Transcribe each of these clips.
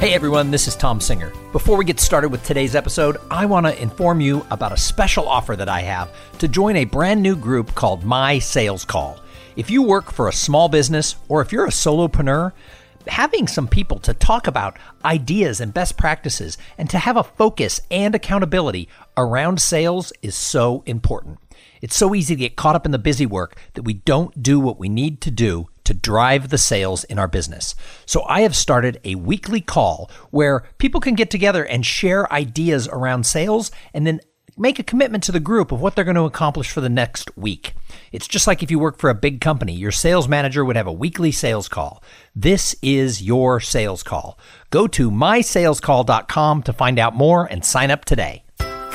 Hey everyone, this is Tom Singer. Before we get started with today's episode, I want to inform you about a special offer that I have to join a brand new group called My Sales Call. If you work for a small business or if you're a solopreneur, having some people to talk about ideas and best practices and to have a focus and accountability around sales is so important. It's so easy to get caught up in the busy work that we don't do what we need to do to drive the sales in our business. So I have started a weekly call where people can get together and share ideas around sales and then make a commitment to the group of what they're going to accomplish for the next week. It's just like if you work for a big company, your sales manager would have a weekly sales call. This is your sales call. Go to mysalescall.com to find out more and sign up today.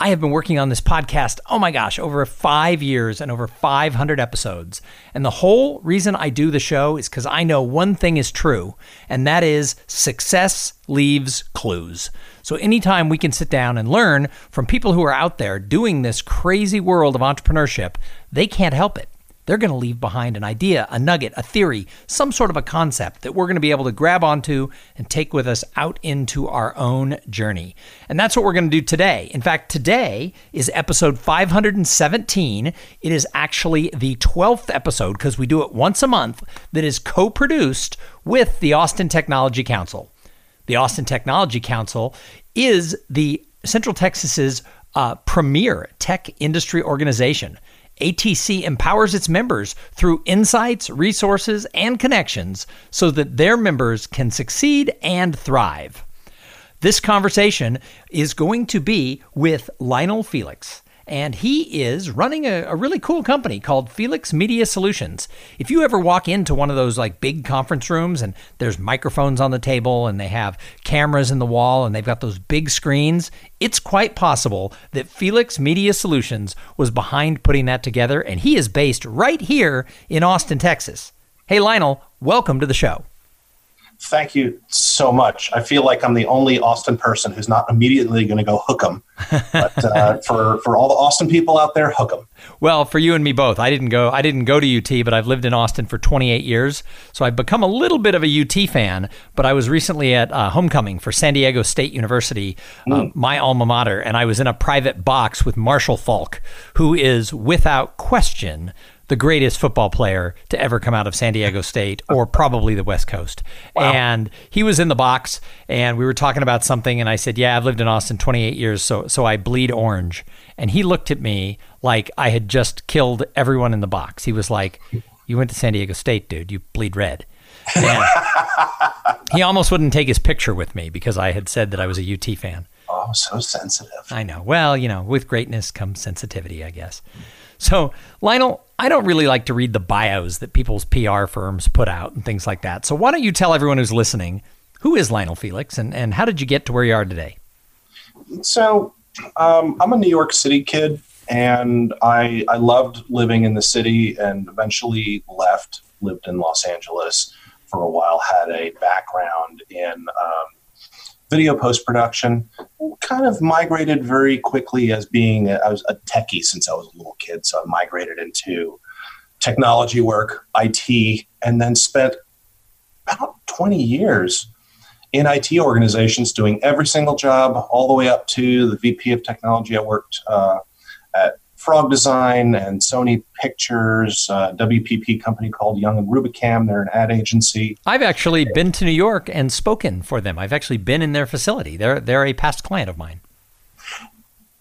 I have been working on this podcast, oh my gosh, over five years and over 500 episodes. And the whole reason I do the show is because I know one thing is true, and that is success leaves clues. So anytime we can sit down and learn from people who are out there doing this crazy world of entrepreneurship, they can't help it they're going to leave behind an idea, a nugget, a theory, some sort of a concept that we're going to be able to grab onto and take with us out into our own journey. And that's what we're going to do today. In fact, today is episode 517. It is actually the 12th episode because we do it once a month that is co produced with the Austin Technology Council. The Austin Technology Council is the Central Texas's uh, premier tech industry organization. ATC empowers its members through insights, resources, and connections so that their members can succeed and thrive. This conversation is going to be with Lionel Felix and he is running a, a, really cool company called Felix Media Solutions. If you ever walk into one of those like big conference rooms and there's microphones on the table and they have cameras in the wall and they've got those big screens, it's quite possible that Felix Media Solutions was behind putting that together, and he is based right here in Austin, Texas. Hey, Lionel, welcome to the show. Thank you so much. I feel like I'm the only Austin person who's not immediately going to go hook 'em. But uh, for for all the Austin people out there, hook 'em. Well, for you and me both. I didn't go. I didn't go to UT, but I've lived in Austin for 28 years, so I've become a little bit of a UT fan. But I was recently at uh, homecoming for San Diego State University, uh, mm. uh, my alma mater, and I was in a private box with Marshall Faulk, who is without question the greatest football player to ever come out of San Diego State or probably the West Coast. Wow. And he was in the box and we were talking about something and I said, "Yeah, I've lived in Austin 28 years, so so I bleed orange." And he looked at me like I had just killed everyone in the box. He was like, "You went to San Diego State, dude. You bleed red." And he almost wouldn't take his picture with me because I had said that I was a UT fan. Oh, so sensitive. I know. Well, you know, with greatness comes sensitivity, I guess. So, Lionel, I don't really like to read the bios that people's PR firms put out and things like that. So, why don't you tell everyone who's listening who is Lionel Felix and, and how did you get to where you are today? So, um, I'm a New York City kid and I, I loved living in the city and eventually left, lived in Los Angeles for a while, had a background in um, video post production. Kind of migrated very quickly as being I was a techie since I was a little kid, so I migrated into technology work, IT, and then spent about 20 years in IT organizations doing every single job, all the way up to the VP of technology. I worked uh, at Frog Design and Sony Pictures, uh, WPP company called Young and Rubicam. They're an ad agency. I've actually been to New York and spoken for them. I've actually been in their facility. They're they're a past client of mine.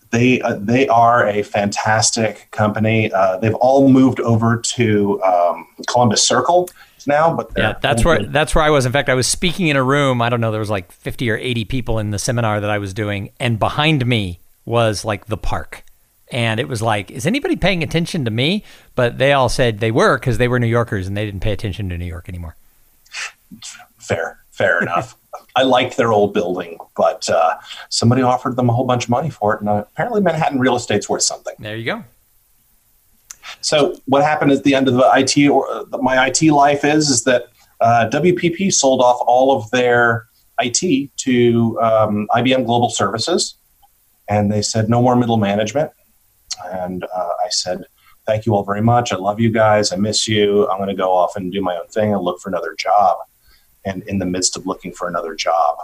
They uh, they are a fantastic company. Uh, they've all moved over to um, Columbus Circle now, but yeah, that's where that's where I was. In fact, I was speaking in a room. I don't know, there was like fifty or eighty people in the seminar that I was doing, and behind me was like the park and it was like, is anybody paying attention to me? But they all said they were because they were New Yorkers and they didn't pay attention to New York anymore. Fair, fair enough. I liked their old building, but uh, somebody offered them a whole bunch of money for it, and uh, apparently Manhattan real estate's worth something. There you go. So what happened at the end of the IT or uh, my IT life is is that uh, WPP sold off all of their IT to um, IBM Global Services, and they said no more middle management. And uh, I said, thank you all very much. I love you guys. I miss you. I'm going to go off and do my own thing and look for another job. And in the midst of looking for another job,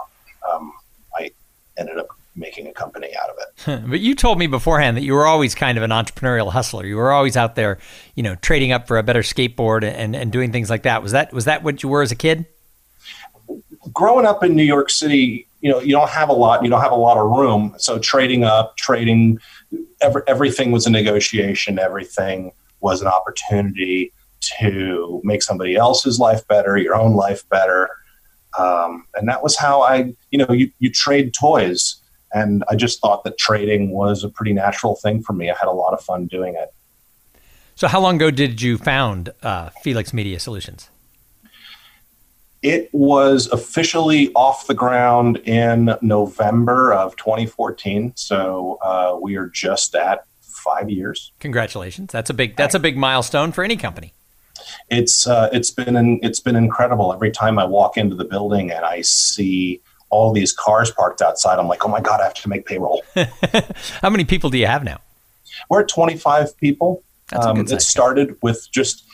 um, I ended up making a company out of it. but you told me beforehand that you were always kind of an entrepreneurial hustler. You were always out there, you know, trading up for a better skateboard and, and doing things like that. Was that was that what you were as a kid? Growing up in New York City, you know, you don't have a lot. You don't have a lot of room. So trading up, trading, every, everything was a negotiation. Everything was an opportunity to make somebody else's life better, your own life better. Um, and that was how I, you know, you, you trade toys and I just thought that trading was a pretty natural thing for me. I had a lot of fun doing it. So, how long ago did you found uh, Felix Media Solutions? It was officially off the ground in November of 2014. So uh, we are just at five years. Congratulations! That's a big that's a big milestone for any company. It's uh, it's been it's been incredible. Every time I walk into the building and I see all these cars parked outside. I'm like, oh my God, I have to make payroll. How many people do you have now? We're at 25 people. Um, it started with just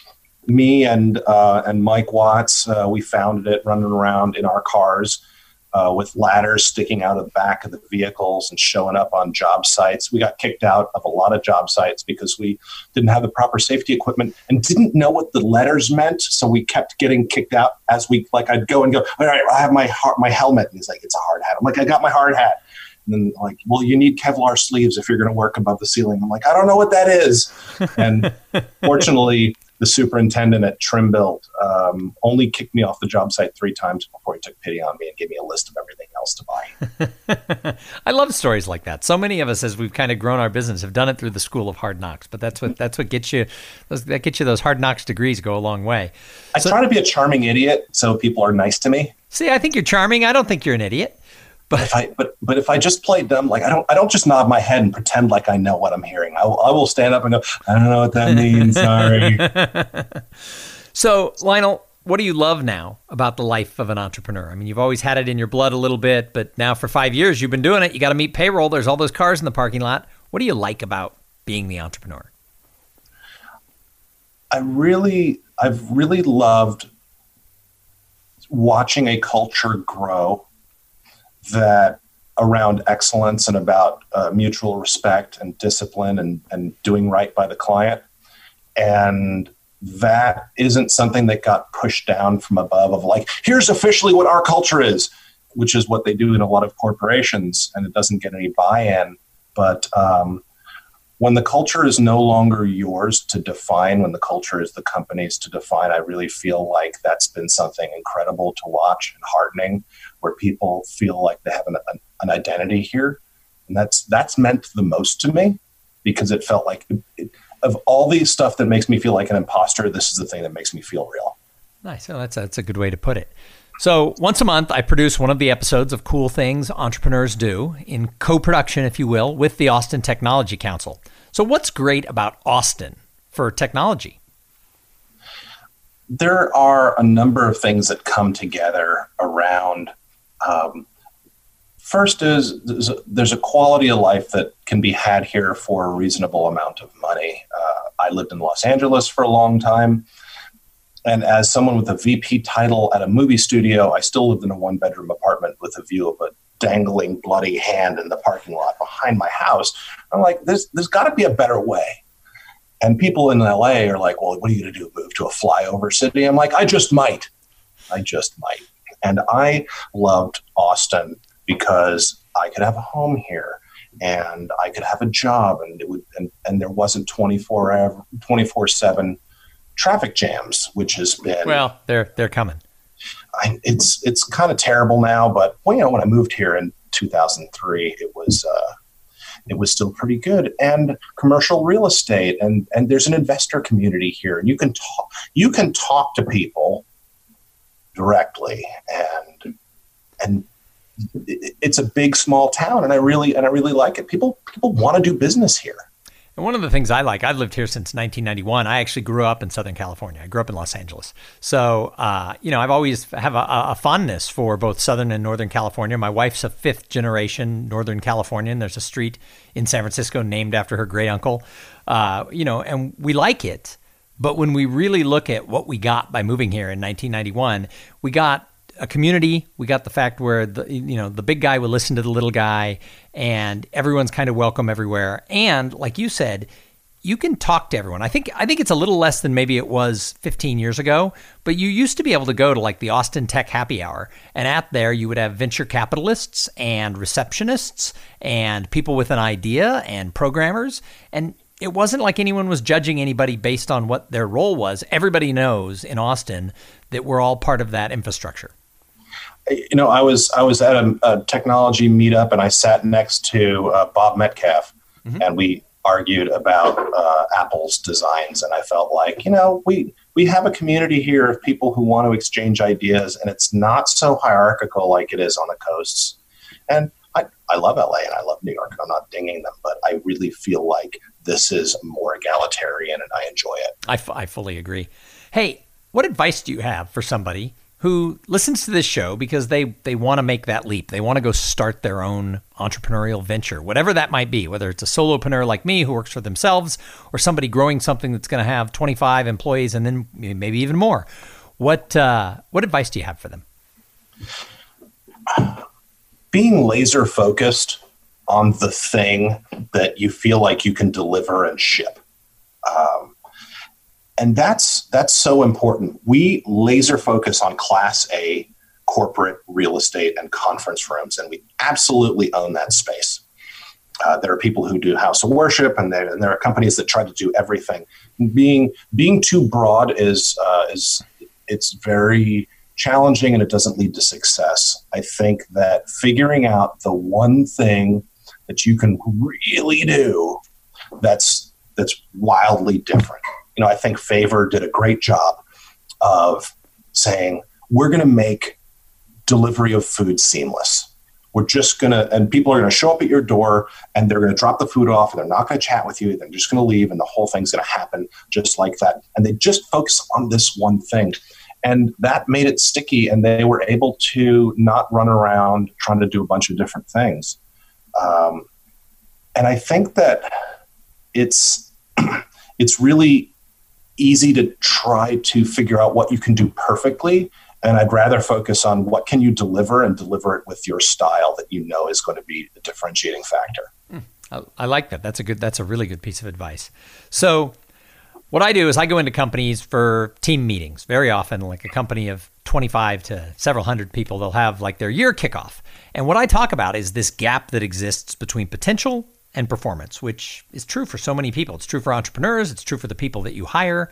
me and uh, and Mike Watts. Uh, we founded it running around in our cars uh, with ladders sticking out of the back of the vehicles and showing up on job sites. We got kicked out of a lot of job sites because we didn't have the proper safety equipment and didn't know what the letters meant. So we kept getting kicked out as we like. I'd go and go. All right, I have my my helmet, and he's like, "It's a hard hat." I'm like, "I got my hard hat." And then like, well, you need Kevlar sleeves if you're going to work above the ceiling. I'm like, I don't know what that is. And fortunately, the superintendent at Trimbuilt um, only kicked me off the job site three times before he took pity on me and gave me a list of everything else to buy. I love stories like that. So many of us, as we've kind of grown our business, have done it through the school of hard knocks. But that's what that's what gets you those, that gets you those hard knocks degrees go a long way. I so, try to be a charming idiot so people are nice to me. See, I think you're charming. I don't think you're an idiot. But if I but but if I just play dumb, like I don't I don't just nod my head and pretend like I know what I'm hearing. I, I will stand up and go, I don't know what that means. Sorry. so Lionel, what do you love now about the life of an entrepreneur? I mean, you've always had it in your blood a little bit, but now for five years you've been doing it. You got to meet payroll. There's all those cars in the parking lot. What do you like about being the entrepreneur? I really, I've really loved watching a culture grow that around excellence and about uh, mutual respect and discipline and, and doing right by the client. And that isn't something that got pushed down from above of like, here's officially what our culture is, which is what they do in a lot of corporations, and it doesn't get any buy in. But um, when the culture is no longer yours to define, when the culture is the company's to define, I really feel like that's been something incredible to watch and heartening where people feel like they have an, an, identity here. And that's, that's meant the most to me because it felt like it, of all these stuff that makes me feel like an imposter, this is the thing that makes me feel real. Nice. Oh, that's a, that's a good way to put it. So, once a month, I produce one of the episodes of Cool Things Entrepreneurs Do in co production, if you will, with the Austin Technology Council. So, what's great about Austin for technology? There are a number of things that come together around um, first is there's a, quality of life that can be had here for a reasonable amount of money. Uh, I lived in Los Angeles for a long time. And as someone with a VP title at a movie studio, I still lived in a one bedroom apartment with a view of a dangling bloody hand in the parking lot behind my house. I'm like, there's, there's got to be a better way. And people in LA are like, well, what are you going to do? Move to a flyover city? I'm like, I just might. I just might. And I loved Austin because I could have a home here and I could have a job and it would and, and there wasn't 24 24 7 traffic jams, which has been well, they're they're coming. I, it's it's kind of terrible now, but well, you know, when I moved here in 2003, it was uh, it was still pretty good. And commercial real estate, and and there's an investor community here, and you can talk you can talk to people directly and and it's a big small town, and I really and I really like it. People people want to do business here. And one of the things I like, I've lived here since 1991. I actually grew up in Southern California. I grew up in Los Angeles. So, uh, you know, I've always have a, a, fondness for both Southern and Northern California. My wife's a fifth generation Northern Californian. There's a street in San Francisco named after her great uncle. Uh, you know, and we like it. But when we really look at what we got by moving here in 1991, we got a community. We got the fact where the you know the big guy would listen to the little guy, and everyone's kind of welcome everywhere. And like you said, you can talk to everyone. I think I think it's a little less than maybe it was 15 years ago, but you used to be able to go to like the Austin Tech Happy Hour, and at there you would have venture capitalists and receptionists and people with an idea and programmers, and it wasn't like anyone was judging anybody based on what their role was. Everybody knows in Austin that we're all part of that infrastructure you know, I was I was at a, a technology meetup and I sat next to uh, Bob Metcalfe, mm-hmm. and we argued about uh, Apple's designs. And I felt like, you know, we we have a community here of people who want to exchange ideas, and it's not so hierarchical like it is on the coasts. And I, I love LA and I love New York. and I'm not dinging them, but I really feel like this is more egalitarian, and I enjoy it. I, f- I fully agree. Hey, what advice do you have for somebody who listens to this show because they they want to make that leap. They want to go start their own entrepreneurial venture, whatever that might be, whether it's a solopreneur like me who works for themselves or somebody growing something that's going to have 25 employees and then maybe even more. What uh, what advice do you have for them? Being laser focused on the thing that you feel like you can deliver and ship. Um, and that's that's so important. We laser focus on Class A corporate real estate and conference rooms, and we absolutely own that space. Uh, there are people who do house of worship, and there, and there are companies that try to do everything. Being being too broad is uh, is it's very challenging, and it doesn't lead to success. I think that figuring out the one thing that you can really do that's that's wildly different you know, I think Favor did a great job of saying, we're going to make delivery of food seamless. We're just going to, and people are going to show up at your door and they're going to drop the food off and they're not going to chat with you. They're just going to leave and the whole thing's going to happen just like that. And they just focus on this one thing. And that made it sticky and they were able to not run around trying to do a bunch of different things. Um, and I think that it's, it's really easy to try to figure out what you can do perfectly. And i'd rather focus on what can you deliver and deliver it with your style that you know is going to be a differentiating factor. Mm, I, I like that. That's a good that's a really good piece of advice. So what i do is i go into companies for team meetings very often like a company of 25 to several hundred people they'll have like their year kickoff and what i talk about is this gap that exists between potential and performance, which is true for so many people. It's true for entrepreneurs, it's true for the people that you hire.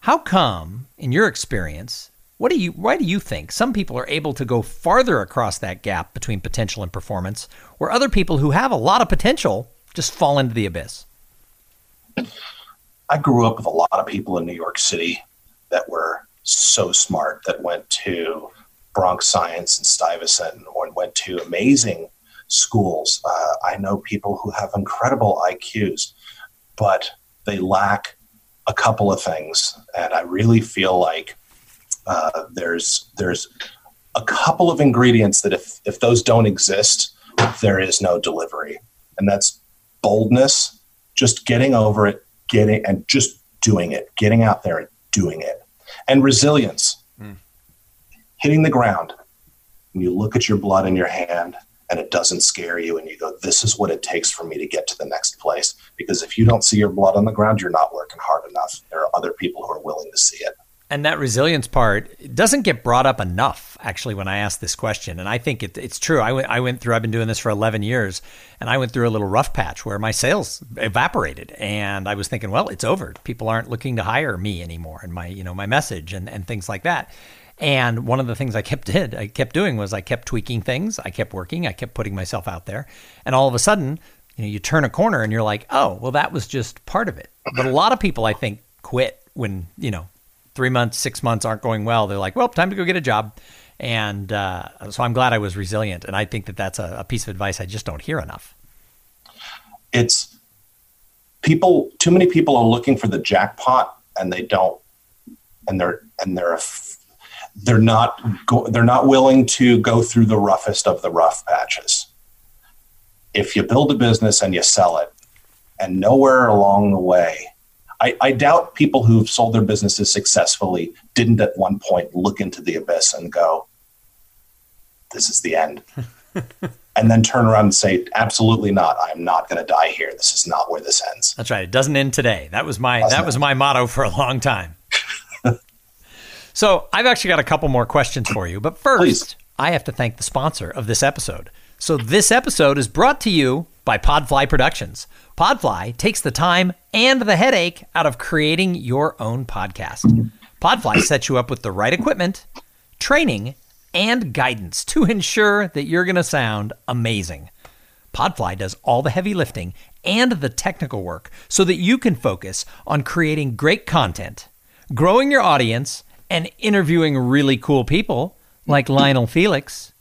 How come, in your experience, what do you why do you think some people are able to go farther across that gap between potential and performance, where other people who have a lot of potential just fall into the abyss? I grew up with a lot of people in New York City that were so smart that went to Bronx Science and Stuyvesant or went to amazing schools. Uh, I know people who have incredible IQs, but they lack a couple of things, and I really feel like uh, there's there's a couple of ingredients that if if those don't exist, there is no delivery, and that's boldness, just getting over it, getting and just doing it, getting out there and doing it, and resilience, mm. hitting the ground. When you look at your blood in your hand and it doesn't scare you and you go this is what it takes for me to get to the next place because if you don't see your blood on the ground you're not working hard enough there are other people who are willing to see it and that resilience part doesn't get brought up enough actually when i ask this question and i think it, it's true I went, I went through i've been doing this for 11 years and i went through a little rough patch where my sales evaporated and i was thinking well it's over people aren't looking to hire me anymore and my you know my message and, and things like that and one of the things I kept did, I kept doing was I kept tweaking things. I kept working. I kept putting myself out there. And all of a sudden, you know, you turn a corner and you're like, oh, well, that was just part of it. But a lot of people, I think, quit when you know three months, six months aren't going well. They're like, well, time to go get a job. And uh, so I'm glad I was resilient. And I think that that's a, a piece of advice I just don't hear enough. It's people, too many people are looking for the jackpot and they don't, and they're, and they're, they're not, go, they're not willing to go through the roughest of the rough patches. If you build a business and you sell it, and nowhere along the way, I, I, doubt people who've sold their businesses successfully didn't at one point look into the abyss and go, "This is the end," and then turn around and say, "Absolutely not! I'm not going to die here. This is not where this ends." That's right. It doesn't end today. That was my that was my motto for a long time. so I've actually got a couple more questions for you, but first, Please. I have to thank the sponsor of this episode. So this episode is brought to you by Podfly Productions. Podfly takes the time and the headache out of creating your own podcast. Podfly sets you up with the right equipment, training, and guidance to ensure that you're going to sound amazing. Podfly does all the heavy lifting and the technical work so that you can focus on creating great content, growing your audience, and interviewing really cool people like Lionel Felix.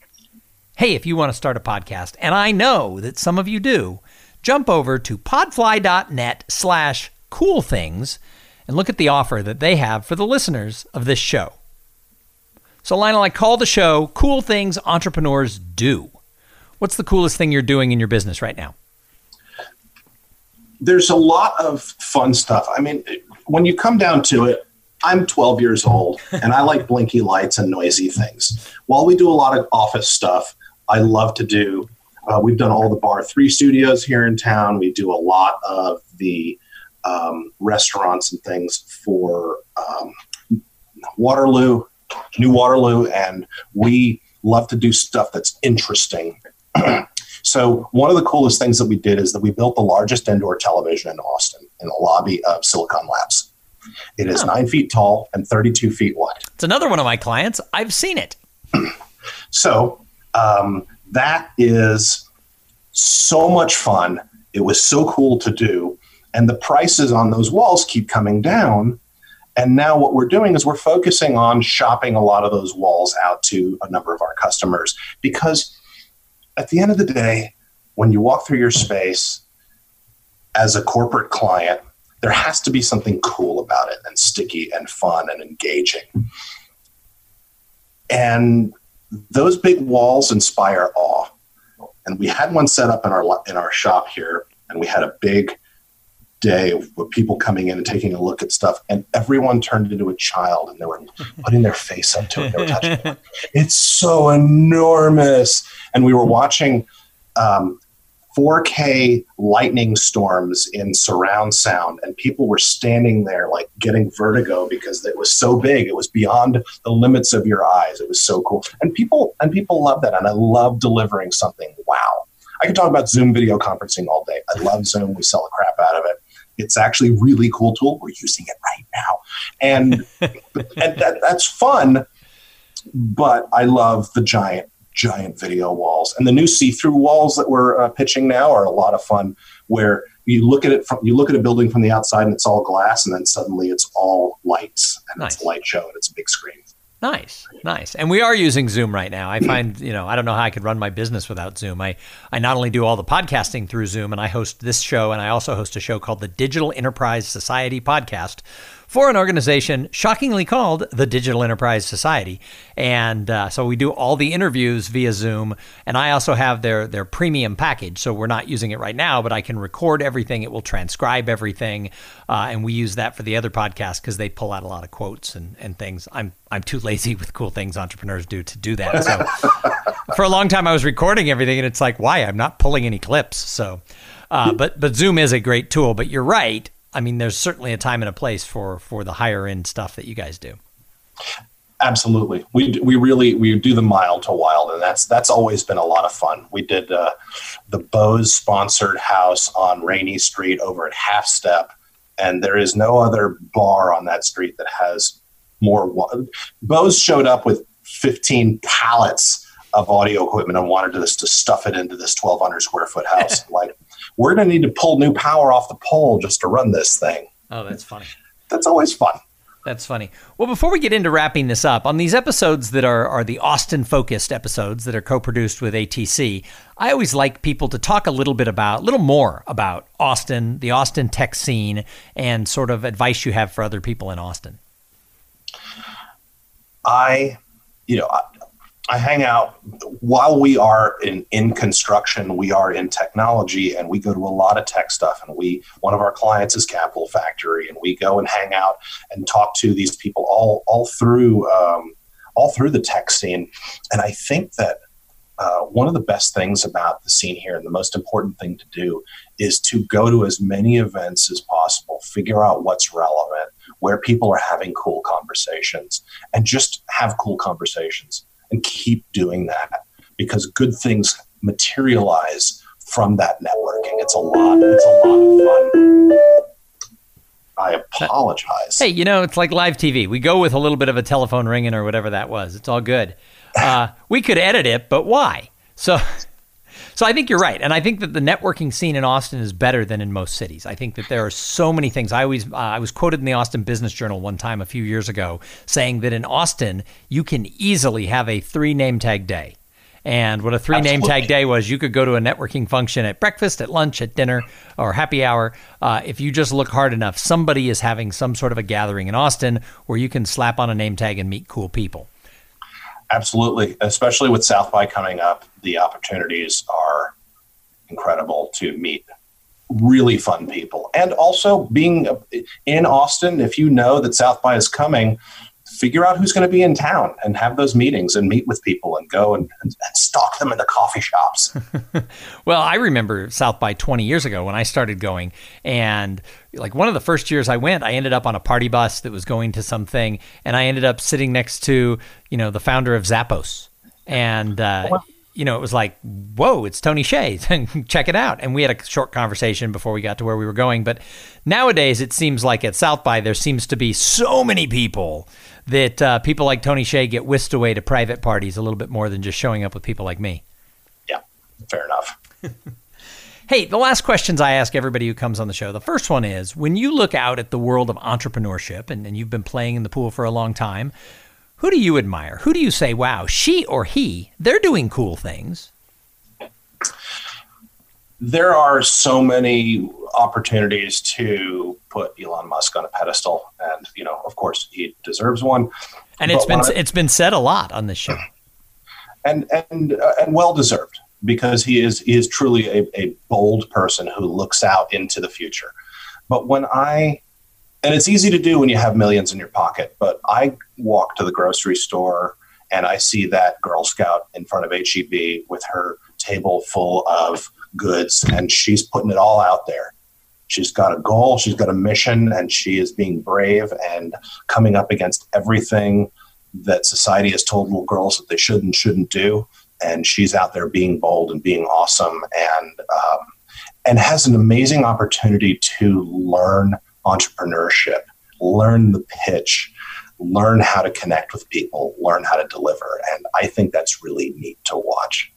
Hey, if you want to start a podcast, and I know that some of you do, jump over to podfly.net slash cool things and look at the offer that they have for the listeners of this show. So, Lionel, I call the show Cool Things Entrepreneurs Do. What's the coolest thing you're doing in your business right now? There's a lot of fun stuff. I mean, when you come down to it, I'm 12 years old and I like blinky lights and noisy things. While we do a lot of office stuff, I love to do uh, we've done all the Bar 3 studios here in town. We do a lot of the um, restaurants and things for um, Waterloo, New Waterloo, and we love to do stuff that's interesting. so, one of the coolest things that we did is that we built the largest indoor television in Austin in the lobby of Silicon Labs. It is nine feet tall and 32 feet wide. It's another one of my clients. I've seen it. so, um, that is so much fun. It was so cool to do. And the prices on those walls keep coming down. And now what we're doing is we're focusing on shopping a lot of those walls out to a number of our customers because at the end of the day, when you walk through your space as a corporate client, there has to be something cool about it and sticky and fun and engaging. And those big walls inspire awe. And we had one set up in our in our shop here, and we had a big day with people coming in and taking a look at stuff, and everyone turned into a child, and they were putting their face up to it. They were touching it. It's so enormous, and we were watching um, 4K lightning storms in surround sound, and people were standing there like getting vertigo because it was so big. It was beyond the limits of your eyes. It was so cool, and people and people love that. And I love delivering something. Wow, I could talk about Zoom video conferencing all day. I love Zoom. We sell the crap out of it. It's actually a really cool tool. We're using it right now, and and that, that's fun. But I love the giant giant video walls. And the new see-through walls that we're uh, pitching now are a lot of fun, where you look at it from you look at a building from the outside and it's all glass, and then suddenly it's all lights and nice. it's a light show and it's a big screen. Nice, nice. And we are using Zoom right now. I find, you know, I don't know how I could run my business without Zoom. I, I not only do all the podcasting through Zoom, and I host this show, and I also host a show called the Digital Enterprise Society Podcast, for an organization shockingly called the Digital Enterprise Society. And uh, so we do all the interviews via Zoom. And I also have their, their premium package. So we're not using it right now, but I can record everything. It will transcribe everything. Uh, and we use that for the other podcasts because they pull out a lot of quotes and, and things. I'm, I'm too lazy with cool things entrepreneurs do to do that. So for a long time, I was recording everything. And it's like, why? I'm not pulling any clips. So. Uh, but but Zoom is a great tool. But you're right. I mean, there's certainly a time and a place for for the higher end stuff that you guys do. Absolutely, we we really we do the mild to wild, and that's that's always been a lot of fun. We did uh, the Bose sponsored house on Rainy Street over at Half Step, and there is no other bar on that street that has more. Bose showed up with 15 pallets of audio equipment and wanted us to stuff it into this 1,200 square foot house. like we're going to need to pull new power off the pole just to run this thing. Oh, that's funny. That's always fun. That's funny. Well, before we get into wrapping this up, on these episodes that are, are the Austin focused episodes that are co produced with ATC, I always like people to talk a little bit about, a little more about Austin, the Austin tech scene, and sort of advice you have for other people in Austin. I, you know, I, hang out while we are in, in construction, we are in technology and we go to a lot of tech stuff. And we, one of our clients is Capital Factory and we go and hang out and talk to these people all, all through, um, all through the tech scene. And I think that uh, one of the best things about the scene here and the most important thing to do is to go to as many events as possible, figure out what's relevant, where people are having cool conversations, and just have cool conversations and keep doing that because good things materialize from that networking. It's a lot. It's a lot of fun. I apologize. Hey, you know, it's like live TV. We go with a little bit of a telephone ringing or whatever that was. It's all good. Uh, we could edit it, but why? So so I think you're right, and I think that the networking scene in Austin is better than in most cities. I think that there are so many things. I always uh, I was quoted in the Austin Business Journal one time a few years ago saying that in Austin you can easily have a three name tag day. And what a three name tag day was, you could go to a networking function at breakfast, at lunch, at dinner, or happy hour. Uh, if you just look hard enough, somebody is having some sort of a gathering in Austin where you can slap on a name tag and meet cool people. Absolutely, especially with South by coming up, the opportunities are incredible to meet really fun people. And also being in Austin, if you know that South by is coming, figure out who's going to be in town and have those meetings and meet with people and go and, and, stalk them in the coffee shops. well, I remember South by 20 years ago when I started going. And like one of the first years I went, I ended up on a party bus that was going to something. And I ended up sitting next to, you know, the founder of Zappos. And, uh, oh, you know, it was like, whoa, it's Tony Hsieh. Check it out. And we had a short conversation before we got to where we were going. But nowadays, it seems like at South by, there seems to be so many people that uh, people like Tony Hsieh get whisked away to private parties a little bit more than just showing up with people like me. Yeah, fair enough. hey, the last questions I ask everybody who comes on the show. The first one is when you look out at the world of entrepreneurship, and, and you've been playing in the pool for a long time, who do you admire? Who do you say, wow, she or he, they're doing cool things? There are so many opportunities to put Elon Musk on a pedestal, and you know, of course, he deserves one. And it's been I, it's been said a lot on this show, and and uh, and well deserved because he is he is truly a, a bold person who looks out into the future. But when I and it's easy to do when you have millions in your pocket, but I walk to the grocery store and I see that Girl Scout in front of HEB with her table full of goods and she's putting it all out there. She's got a goal, she's got a mission, and she is being brave and coming up against everything that society has told little girls that they should and shouldn't do. And she's out there being bold and being awesome and um, and has an amazing opportunity to learn entrepreneurship, learn the pitch, learn how to connect with people, learn how to deliver. And I think that's really neat to watch.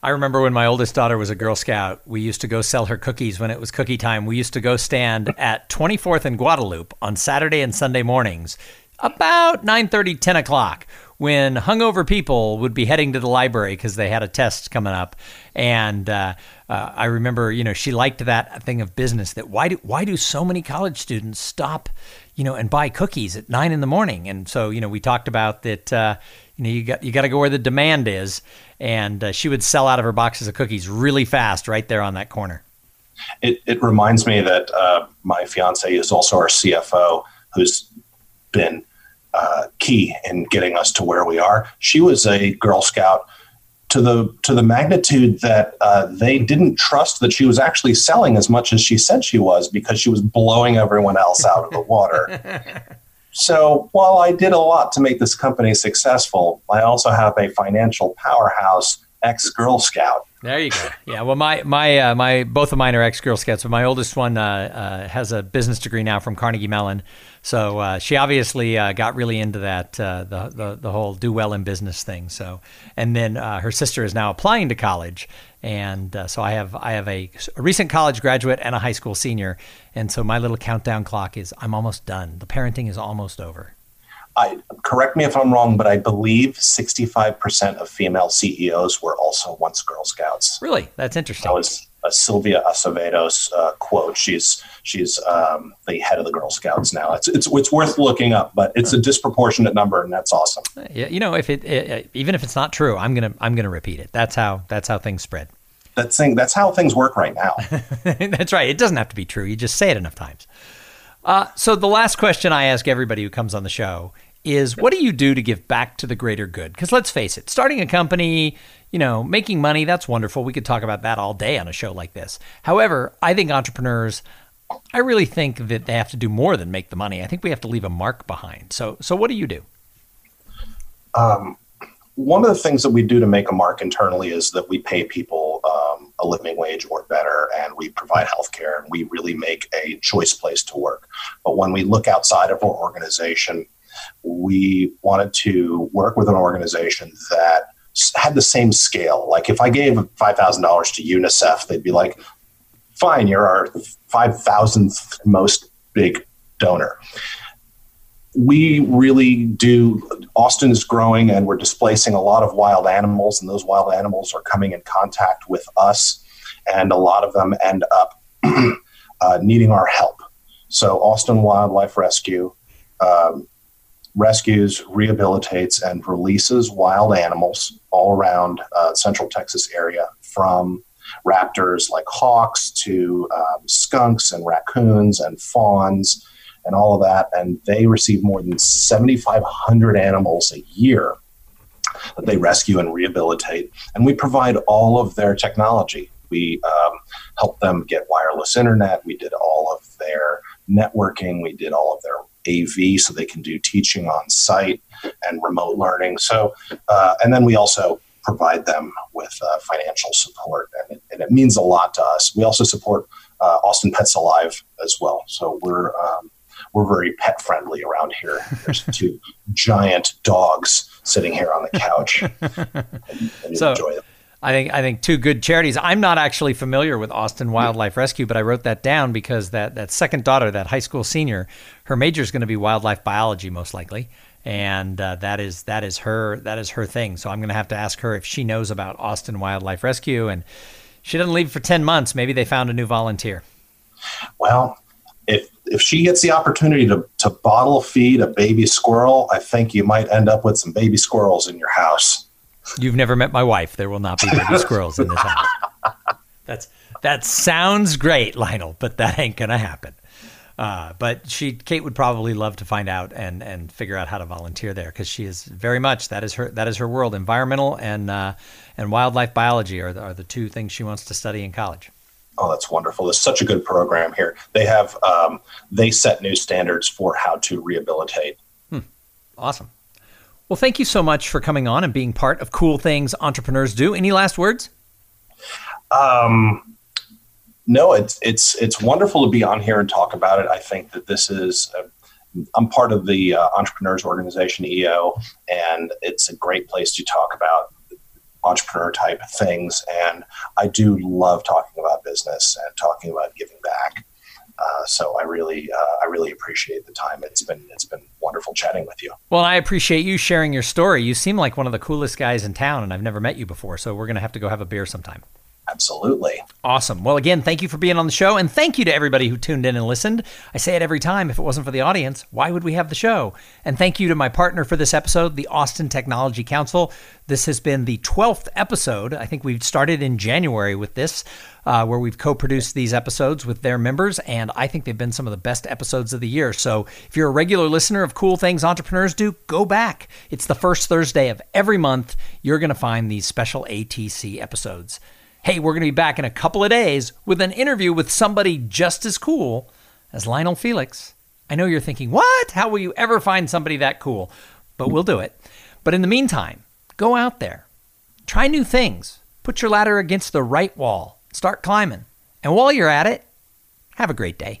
I remember when my oldest daughter was a Girl Scout, we used to go sell her cookies when it was cookie time. We used to go stand at 24th and Guadalupe on Saturday and Sunday mornings about 9.30, 10 o'clock when hungover people would be heading to the library because they had a test coming up. And uh, uh, I remember, you know, she liked that thing of business that why do, why do so many college students stop, you know, and buy cookies at nine in the morning? And so, you know, we talked about that, uh, you know, you got you got to go where the demand is, and uh, she would sell out of her boxes of cookies really fast right there on that corner. It, it reminds me that uh, my fiance is also our CFO, who's been uh, key in getting us to where we are. She was a Girl Scout to the to the magnitude that uh, they didn't trust that she was actually selling as much as she said she was because she was blowing everyone else out of the water. So while I did a lot to make this company successful, I also have a financial powerhouse ex Girl Scout. There you go. Yeah. Well, my my uh, my both of mine are ex Girl Scouts, but my oldest one uh, uh, has a business degree now from Carnegie Mellon. So uh, she obviously uh, got really into that uh, the, the the whole do well in business thing. So and then her sister is now applying to college, and so I have I have a, a recent college graduate and a high school senior, and so my little countdown clock is I'm almost done. The parenting is almost over. I correct me if I'm wrong, but I believe 65% of female CEOs were also once Girl Scouts. Really, that's interesting. That was a Sylvia Acevedo's uh, quote. She's she's um, the head of the Girl Scouts now. It's it's it's worth looking up, but it's a disproportionate number, and that's awesome. Yeah, you know, if it, it even if it's not true, I'm gonna I'm gonna repeat it. That's how that's how things spread. That's thing. That's how things work right now. that's right. It doesn't have to be true. You just say it enough times. Uh, so the last question I ask everybody who comes on the show is what do you do to give back to the greater good? Because let's face it, starting a company, you know, making money, that's wonderful. We could talk about that all day on a show like this. However, I think entrepreneurs, I really think that they have to do more than make the money. I think we have to leave a mark behind. So, so what do you do? Um, one of the things that we do to make a mark internally is that we pay people um, a living wage or better, and we provide health care, and we really make a choice place to work. But when we look outside of our organization, we wanted to work with an organization that had the same scale. Like if I gave $5,000 to UNICEF, they'd be like, fine, you're our 5,000th most big donor. We really do. Austin is growing and we're displacing a lot of wild animals, and those wild animals are coming in contact with us, and a lot of them end up uh, needing our help. So, Austin Wildlife Rescue um, rescues, rehabilitates, and releases wild animals all around uh, central Texas area from raptors like hawks to um, skunks and raccoons and fawns and all of that. And they receive more than 7,500 animals a year that they rescue and rehabilitate. And we provide all of their technology. We um, help them get wireless internet. We did all of their networking. We did all of their AV so they can do teaching on site and remote learning. So, uh, and then we also provide them with uh, financial support, and it, and it, means a lot to us. We also support uh, Austin Pets Alive as well. So we're um, we're very pet friendly around here. There's two giant dogs sitting here on the couch. and, and so, enjoy them. I think I think two good charities. I'm not actually familiar with Austin Wildlife Rescue, but I wrote that down because that that second daughter, that high school senior, her major is going to be wildlife biology most likely, and uh, that is that is her that is her thing. So I'm going to have to ask her if she knows about Austin Wildlife Rescue, and she doesn't leave for ten months. Maybe they found a new volunteer. Well, if if she gets the opportunity to, to bottle feed a baby squirrel, I think you might end up with some baby squirrels in your house. You've never met my wife. There will not be baby squirrels in this house. That's that sounds great, Lionel, but that ain't gonna happen. Uh, but she, Kate, would probably love to find out and and figure out how to volunteer there because she is very much that is her that is her world. Environmental and uh, and wildlife biology are the, are the two things she wants to study in college. Oh, that's wonderful! It's such a good program here. They have um, they set new standards for how to rehabilitate. Hmm. Awesome. Well, thank you so much for coming on and being part of Cool Things Entrepreneurs Do. Any last words? Um, no, it's it's it's wonderful to be on here and talk about it. I think that this is. A, I'm part of the uh, Entrepreneurs Organization EO, and it's a great place to talk about entrepreneur type things. And I do love talking about business and talking about giving back. Uh, so I really, uh, I really appreciate the time. It's been, it's been wonderful chatting with you. Well, I appreciate you sharing your story. You seem like one of the coolest guys in town, and I've never met you before. So we're to have to go have a beer sometime. Absolutely. Awesome. Well, again, thank you for being on the show. And thank you to everybody who tuned in and listened. I say it every time. If it wasn't for the audience, why would we have the show? And thank you to my partner for this episode, the Austin Technology Council. This has been the 12th episode. I think we've started in January with this, uh, where we've co produced these episodes with their members. And I think they've been some of the best episodes of the year. So if you're a regular listener of Cool Things Entrepreneurs Do, go back. It's the first Thursday of every month. You're going to find these special ATC episodes hey, we're going to be back in a couple of days with an interview with somebody just as cool as Lionel Felix. I know you're thinking, what? How will you ever find somebody that cool? But we'll do it. But in the meantime, go out there, Try new things. Put your ladder against the right wall. Start climbing. And while you're at it, have a great day.